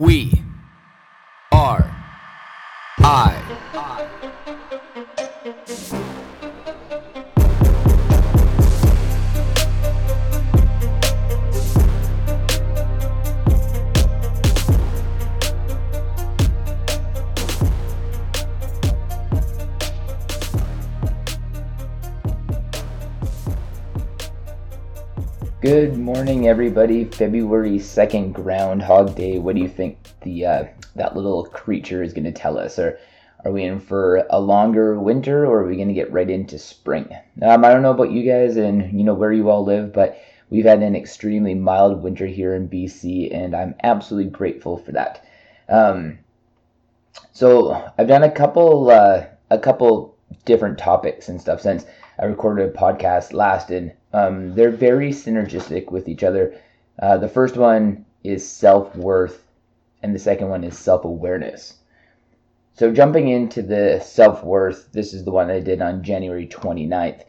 We are I. Good morning, everybody. February second, Groundhog Day. What do you think the uh, that little creature is going to tell us? Or are we in for a longer winter, or are we going to get right into spring? Um, I don't know about you guys and you know where you all live, but we've had an extremely mild winter here in BC, and I'm absolutely grateful for that. Um, so I've done a couple uh, a couple different topics and stuff since I recorded a podcast last, and um, they're very synergistic with each other. Uh, the first one is self worth, and the second one is self awareness. So, jumping into the self worth, this is the one I did on January 29th.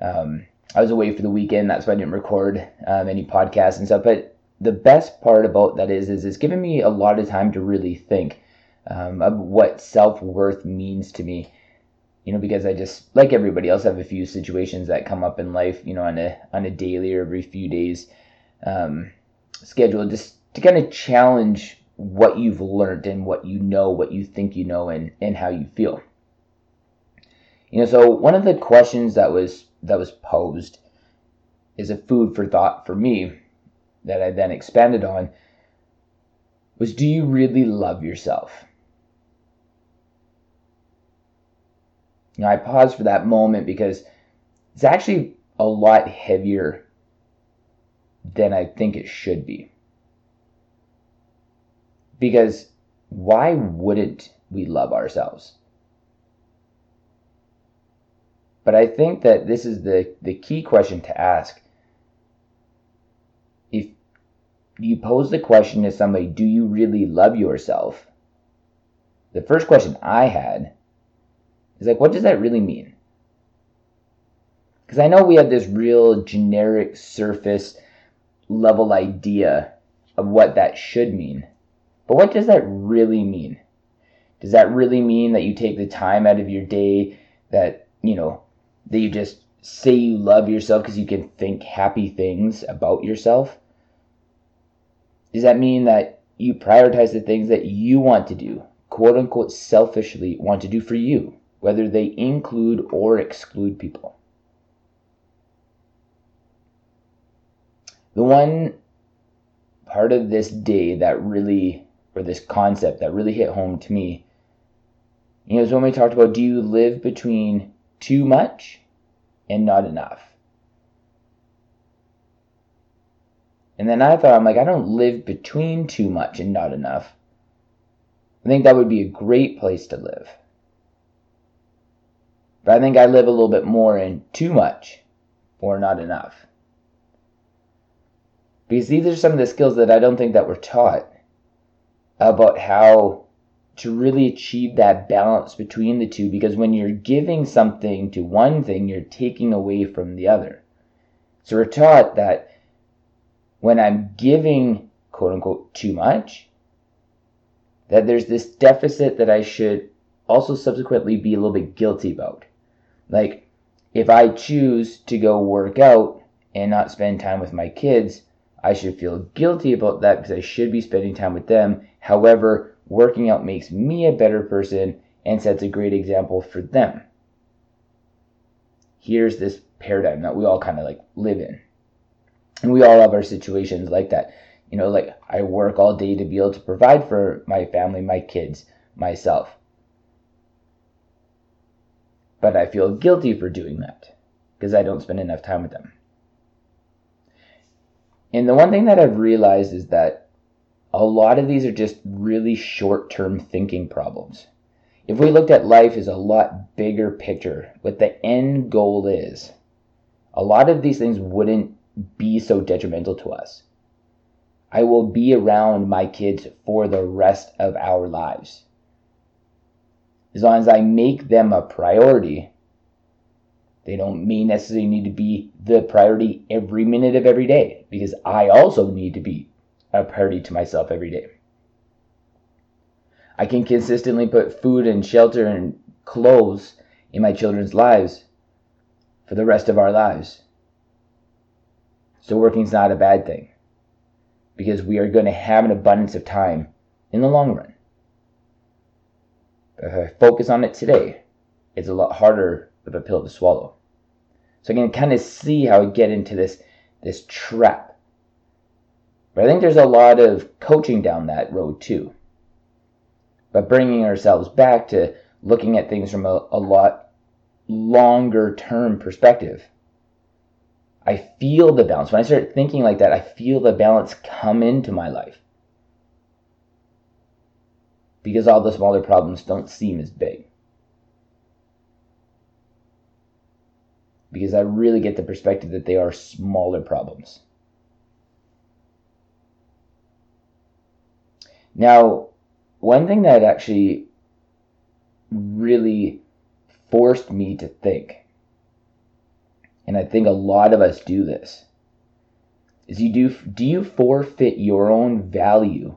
Um, I was away for the weekend, that's why I didn't record um, any podcasts and stuff. But the best part about that is, is it's given me a lot of time to really think um, of what self worth means to me you know, because I just like everybody else have a few situations that come up in life, you know, on a on a daily or every few days um, schedule, just to kind of challenge what you've learned and what you know, what you think you know, and and how you feel. You know, so one of the questions that was that was posed is a food for thought for me that I then expanded on was do you really love yourself? You know, I pause for that moment because it's actually a lot heavier than I think it should be. Because why wouldn't we love ourselves? But I think that this is the, the key question to ask. If you pose the question to somebody, do you really love yourself? The first question I had like, what does that really mean? Because I know we have this real generic surface level idea of what that should mean. But what does that really mean? Does that really mean that you take the time out of your day that, you know, that you just say you love yourself because you can think happy things about yourself? Does that mean that you prioritize the things that you want to do, quote unquote selfishly want to do for you? Whether they include or exclude people. The one part of this day that really, or this concept that really hit home to me, you know, is when we talked about do you live between too much and not enough? And then I thought, I'm like, I don't live between too much and not enough. I think that would be a great place to live. But I think I live a little bit more in too much or not enough. Because these are some of the skills that I don't think that we're taught about how to really achieve that balance between the two because when you're giving something to one thing, you're taking away from the other. So we're taught that when I'm giving quote unquote too much, that there's this deficit that I should also subsequently be a little bit guilty about. Like, if I choose to go work out and not spend time with my kids, I should feel guilty about that because I should be spending time with them. However, working out makes me a better person and sets a great example for them. Here's this paradigm that we all kind of like live in. And we all have our situations like that. You know, like I work all day to be able to provide for my family, my kids, myself but I feel guilty for doing that because I don't spend enough time with them. And the one thing that I've realized is that a lot of these are just really short term thinking problems. If we looked at life as a lot bigger picture, what the end goal is, a lot of these things wouldn't be so detrimental to us. I will be around my kids for the rest of our lives as long as I make them a priority, they don't mean necessarily need to be the priority every minute of every day because I also need to be a priority to myself every day. I can consistently put food and shelter and clothes in my children's lives for the rest of our lives. So working is not a bad thing because we are going to have an abundance of time in the long run. I focus on it today, it's a lot harder of a pill to swallow. So I can kind of see how I get into this this trap. But I think there's a lot of coaching down that road too. But bringing ourselves back to looking at things from a, a lot longer term perspective. I feel the balance. When I start thinking like that, I feel the balance come into my life. Because all the smaller problems don't seem as big. Because I really get the perspective that they are smaller problems. Now, one thing that actually really forced me to think and I think a lot of us do this, is you do do you forfeit your own value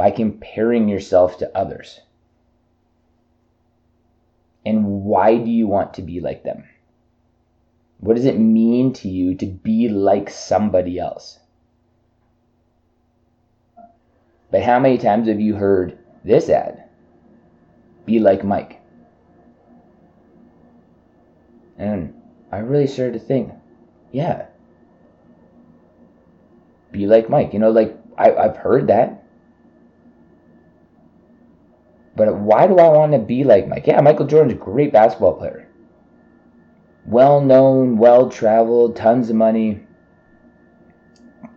by comparing yourself to others? And why do you want to be like them? What does it mean to you to be like somebody else? But how many times have you heard this ad? Be like Mike. And I really started to think, yeah, be like Mike. You know, like I, I've heard that. But why do I want to be like Mike? Yeah, Michael Jordan's a great basketball player. Well known, well traveled, tons of money,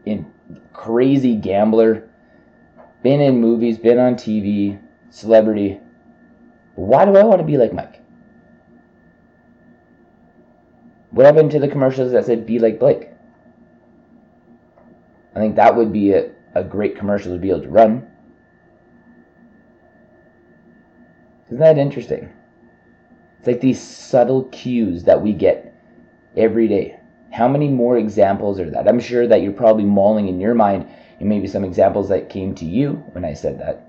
in crazy gambler, been in movies, been on TV, celebrity. Why do I want to be like Mike? What happened to the commercials that said "Be like Blake"? I think that would be a, a great commercial to be able to run. Isn't that interesting? It's like these subtle cues that we get every day. How many more examples are that? I'm sure that you're probably mauling in your mind and maybe some examples that came to you when I said that.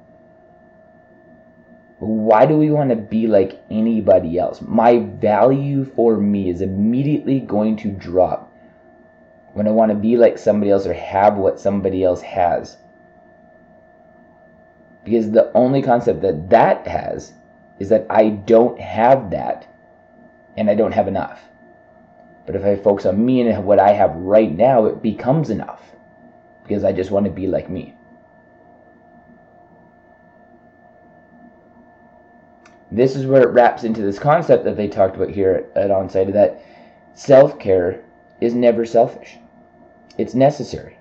Why do we want to be like anybody else? My value for me is immediately going to drop when I want to be like somebody else or have what somebody else has. Because the only concept that that has is that I don't have that and I don't have enough. But if I focus on me and what I have right now, it becomes enough because I just want to be like me. This is where it wraps into this concept that they talked about here at Onsite that self care is never selfish, it's necessary.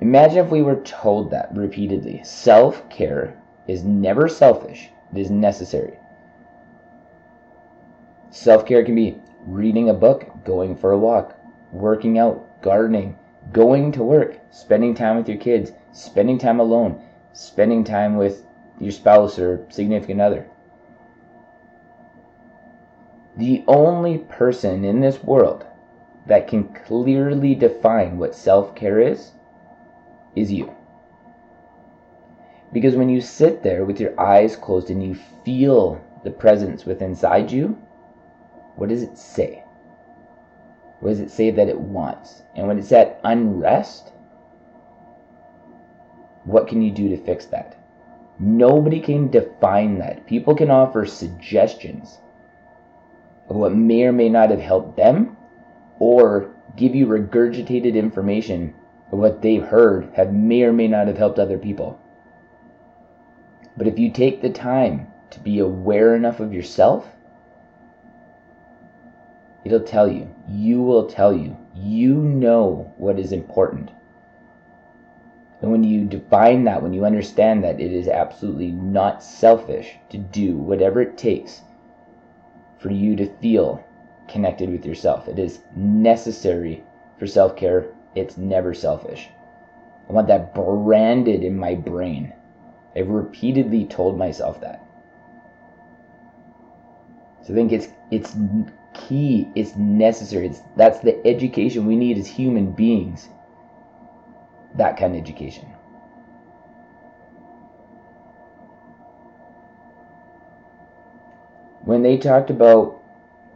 Imagine if we were told that repeatedly. Self care is never selfish, it is necessary. Self care can be reading a book, going for a walk, working out, gardening, going to work, spending time with your kids, spending time alone, spending time with your spouse or significant other. The only person in this world that can clearly define what self care is is you. Because when you sit there with your eyes closed and you feel the presence within inside you, what does it say? What does it say that it wants? And when it's at unrest, what can you do to fix that? Nobody can define that. People can offer suggestions of what may or may not have helped them, or give you regurgitated information of what they've heard have may or may not have helped other people. But if you take the time to be aware enough of yourself, it'll tell you. You will tell you. You know what is important. And when you define that, when you understand that it is absolutely not selfish to do whatever it takes for you to feel connected with yourself, it is necessary for self care. It's never selfish. I want that branded in my brain. I've repeatedly told myself that. So I think it's it's key, it's necessary. It's, that's the education we need as human beings. That kind of education. When they talked about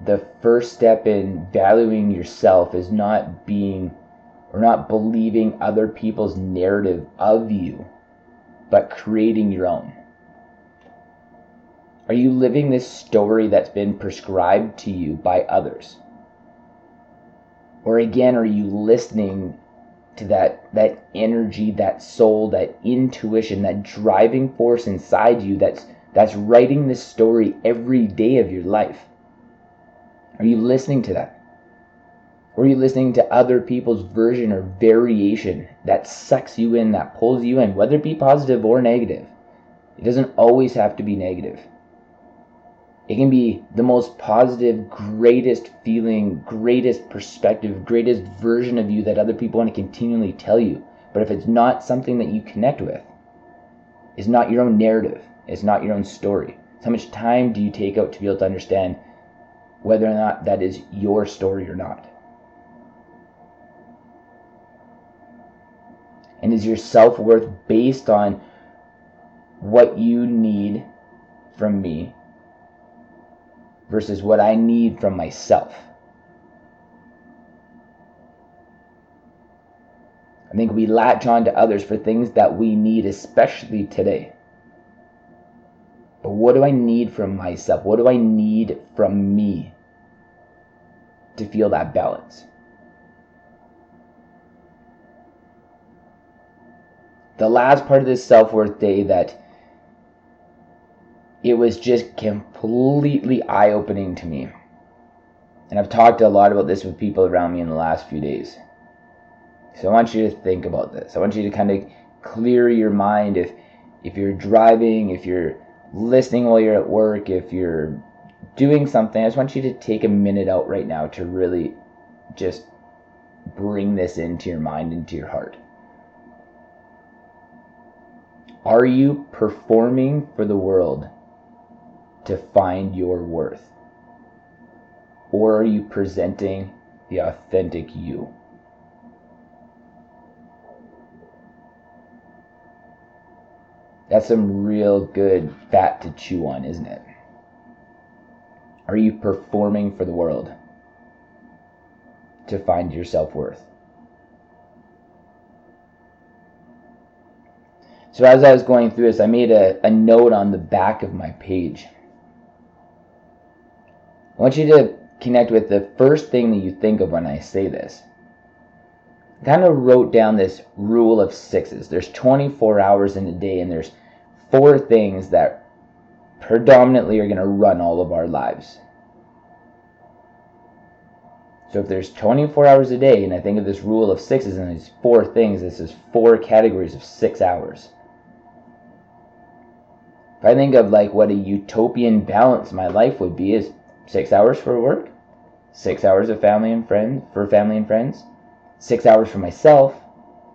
the first step in valuing yourself is not being or not believing other people's narrative of you, but creating your own. Are you living this story that's been prescribed to you by others? Or again, are you listening to that that energy, that soul, that intuition, that driving force inside you that's that's writing this story every day of your life? Are you listening to that? Are you listening to other people's version or variation that sucks you in, that pulls you in, whether it be positive or negative? It doesn't always have to be negative. It can be the most positive, greatest feeling, greatest perspective, greatest version of you that other people want to continually tell you. But if it's not something that you connect with, it's not your own narrative, it's not your own story. So how much time do you take out to be able to understand whether or not that is your story or not? And is your self worth based on what you need from me versus what I need from myself? I think we latch on to others for things that we need, especially today. But what do I need from myself? What do I need from me to feel that balance? The last part of this self worth day that it was just completely eye opening to me. And I've talked a lot about this with people around me in the last few days. So I want you to think about this. I want you to kind of clear your mind if if you're driving, if you're listening while you're at work, if you're doing something, I just want you to take a minute out right now to really just bring this into your mind, into your heart. Are you performing for the world to find your worth? Or are you presenting the authentic you? That's some real good fat to chew on, isn't it? Are you performing for the world to find your self worth? So, as I was going through this, I made a, a note on the back of my page. I want you to connect with the first thing that you think of when I say this. I kind of wrote down this rule of sixes. There's 24 hours in a day, and there's four things that predominantly are going to run all of our lives. So if there's 24 hours a day, and I think of this rule of sixes and these four things, this is four categories of six hours. If I think of like what a utopian balance my life would be is six hours for work, six hours of family and friends for family and friends, six hours for myself,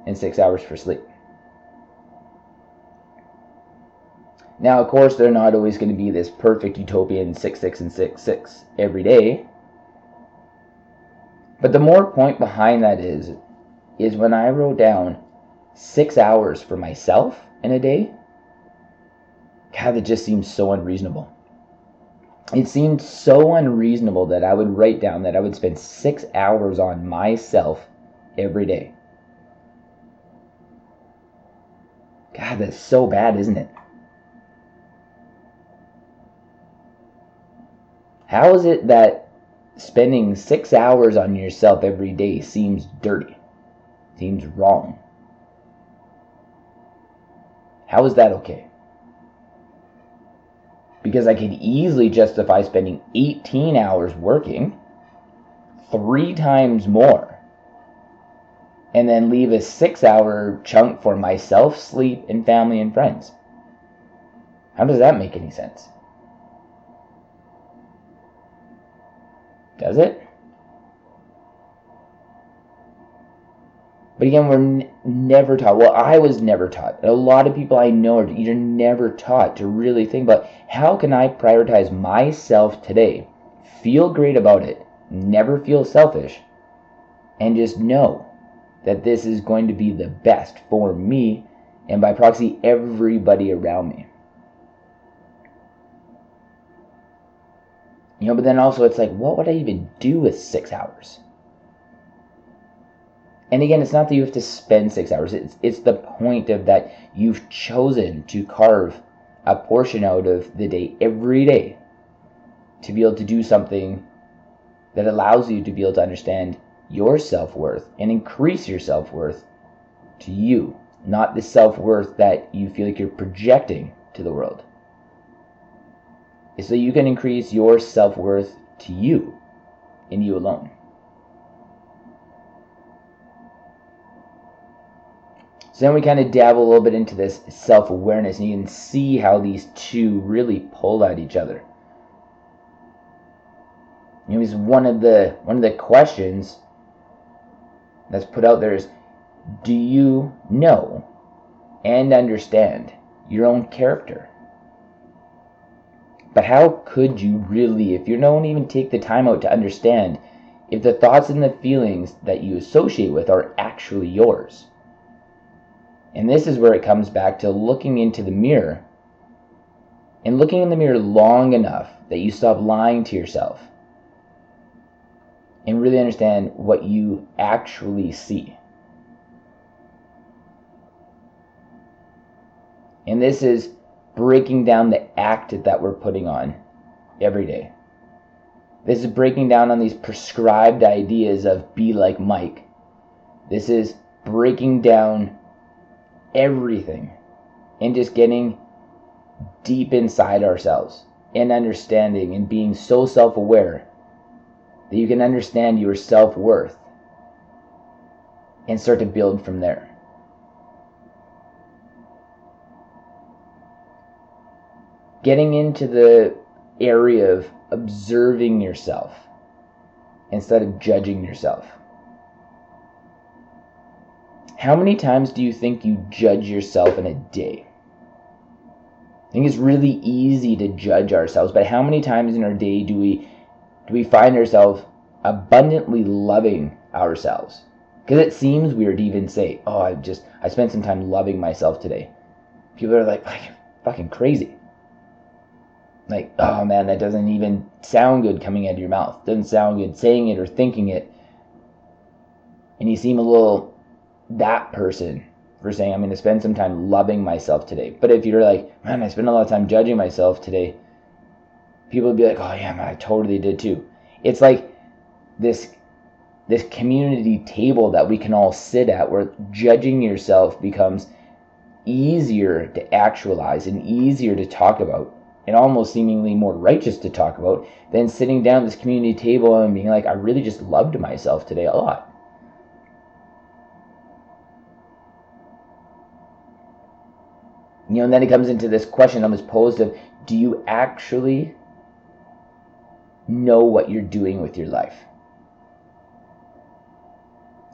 and six hours for sleep. Now, of course, they're not always going to be this perfect utopian six, six, and six, six every day. But the more point behind that is, is when I wrote down six hours for myself in a day, God, that just seems so unreasonable. It seemed so unreasonable that I would write down that I would spend six hours on myself every day. God, that's so bad, isn't it? How is it that spending six hours on yourself every day seems dirty? Seems wrong? How is that okay? Because I could easily justify spending 18 hours working, three times more, and then leave a six hour chunk for myself, sleep, and family and friends. How does that make any sense? Does it? But again, we're n- never taught. Well, I was never taught. A lot of people I know are you're never taught to really think about how can I prioritize myself today, feel great about it, never feel selfish, and just know that this is going to be the best for me and by proxy everybody around me. You know, but then also it's like, what would I even do with six hours? And again, it's not that you have to spend six hours. It's it's the point of that you've chosen to carve a portion out of the day every day to be able to do something that allows you to be able to understand your self worth and increase your self worth to you, not the self worth that you feel like you're projecting to the world. So you can increase your self worth to you and you alone. So then we kind of dabble a little bit into this self awareness, and you can see how these two really pull at each other. You know, one of the one of the questions that's put out there is, do you know and understand your own character? But how could you really, if you don't even take the time out to understand if the thoughts and the feelings that you associate with are actually yours? And this is where it comes back to looking into the mirror and looking in the mirror long enough that you stop lying to yourself and really understand what you actually see. And this is breaking down the act that we're putting on every day. This is breaking down on these prescribed ideas of be like Mike. This is breaking down everything and just getting deep inside ourselves and understanding and being so self aware that you can understand your self worth and start to build from there. Getting into the area of observing yourself instead of judging yourself. How many times do you think you judge yourself in a day? I think it's really easy to judge ourselves, but how many times in our day do we do we find ourselves abundantly loving ourselves? Because it seems weird to even say, "Oh, I just I spent some time loving myself today." People are like, "Fucking crazy." Like, oh man, that doesn't even sound good coming out of your mouth. Doesn't sound good saying it or thinking it. And you seem a little that person for saying I'm going to spend some time loving myself today. But if you're like, man, I spend a lot of time judging myself today, people would be like, oh yeah, man, I totally did too. It's like this this community table that we can all sit at where judging yourself becomes easier to actualize and easier to talk about and almost seemingly more righteous to talk about than sitting down at this community table and being like, I really just loved myself today a lot. You know, and then it comes into this question I was posed of do you actually know what you're doing with your life?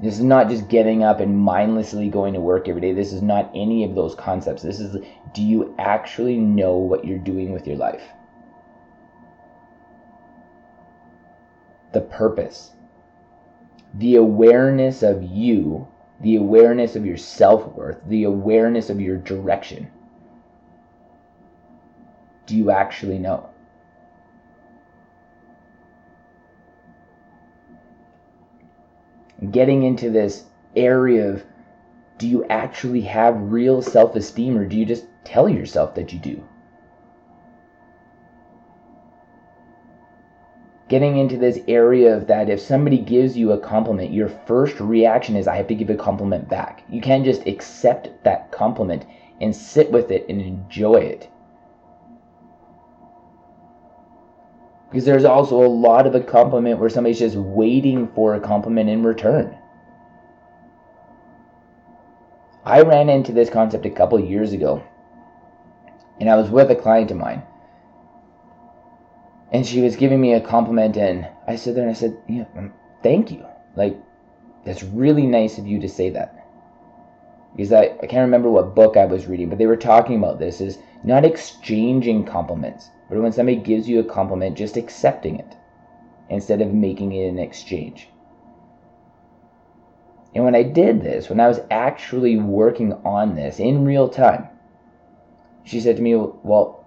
This is not just getting up and mindlessly going to work every day. This is not any of those concepts. This is do you actually know what you're doing with your life? The purpose, the awareness of you, the awareness of your self worth, the awareness of your direction do you actually know? Getting into this area of do you actually have real self esteem or do you just tell yourself that you do? Getting into this area of that if somebody gives you a compliment, your first reaction is, I have to give a compliment back. You can't just accept that compliment and sit with it and enjoy it. Because there's also a lot of a compliment where somebody's just waiting for a compliment in return. I ran into this concept a couple years ago, and I was with a client of mine. And she was giving me a compliment, and I stood there and I said, yeah, um, Thank you. Like, that's really nice of you to say that. Because I, I can't remember what book I was reading, but they were talking about this is not exchanging compliments but when somebody gives you a compliment, just accepting it instead of making it an exchange. And when I did this, when I was actually working on this in real time, she said to me, Well,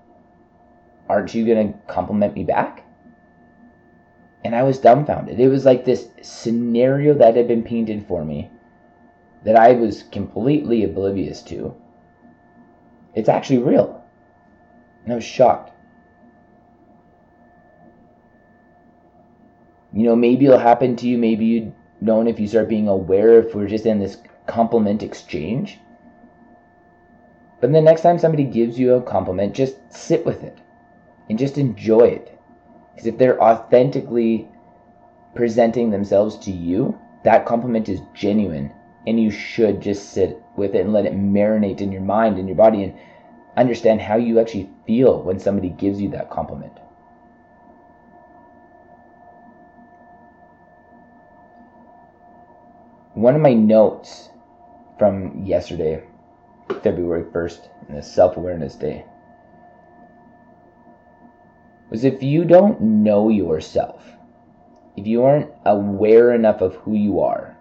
aren't you going to compliment me back? And I was dumbfounded. It was like this scenario that had been painted for me that I was completely oblivious to. It's actually real. And I was shocked. You know, maybe it'll happen to you, maybe you don't if you start being aware if we're just in this compliment exchange. But the next time somebody gives you a compliment, just sit with it and just enjoy it. Because if they're authentically presenting themselves to you, that compliment is genuine and you should just sit with it and let it marinate in your mind and your body and understand how you actually feel when somebody gives you that compliment. One of my notes from yesterday, February 1st, the Self Awareness Day, was if you don't know yourself, if you aren't aware enough of who you are,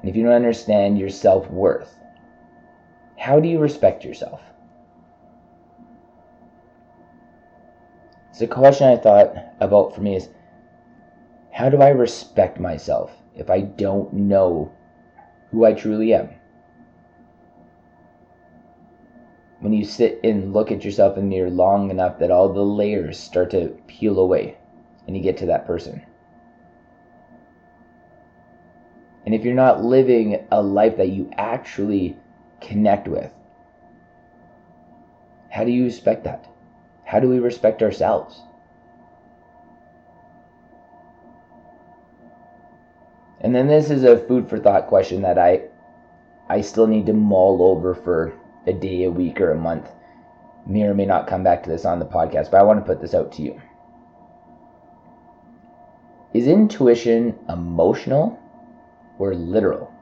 and if you don't understand your self worth, how do you respect yourself? So, the question I thought about for me is how do I respect myself if I don't know who I truly am? When you sit and look at yourself in the mirror long enough that all the layers start to peel away and you get to that person. And if you're not living a life that you actually connect with, how do you respect that? How do we respect ourselves? And then this is a food for thought question that I I still need to mull over for a day, a week, or a month. May or may not come back to this on the podcast, but I want to put this out to you. Is intuition emotional or literal?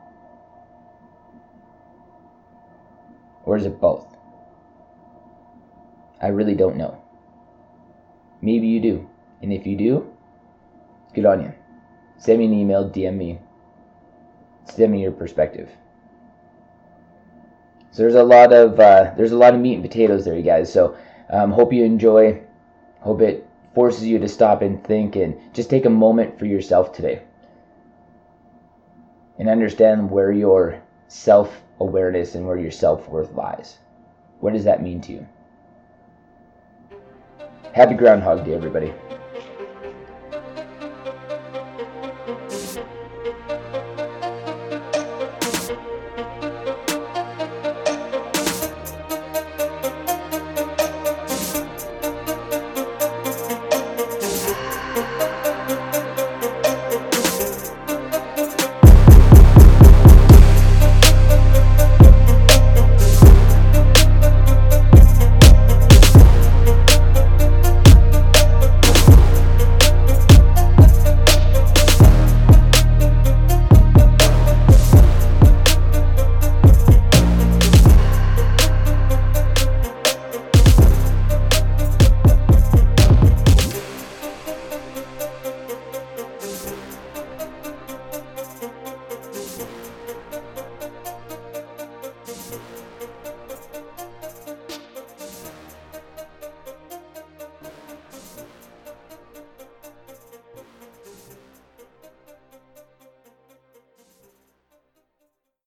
Or is it both? I really don't know. Maybe you do. And if you do, good on you. Send me an email, DM me. Send me your perspective. So there's a lot of uh, there's a lot of meat and potatoes there, you guys. So um, hope you enjoy. Hope it forces you to stop and think and just take a moment for yourself today and understand where your self awareness and where your self worth lies. What does that mean to you? Happy Groundhog Day, everybody.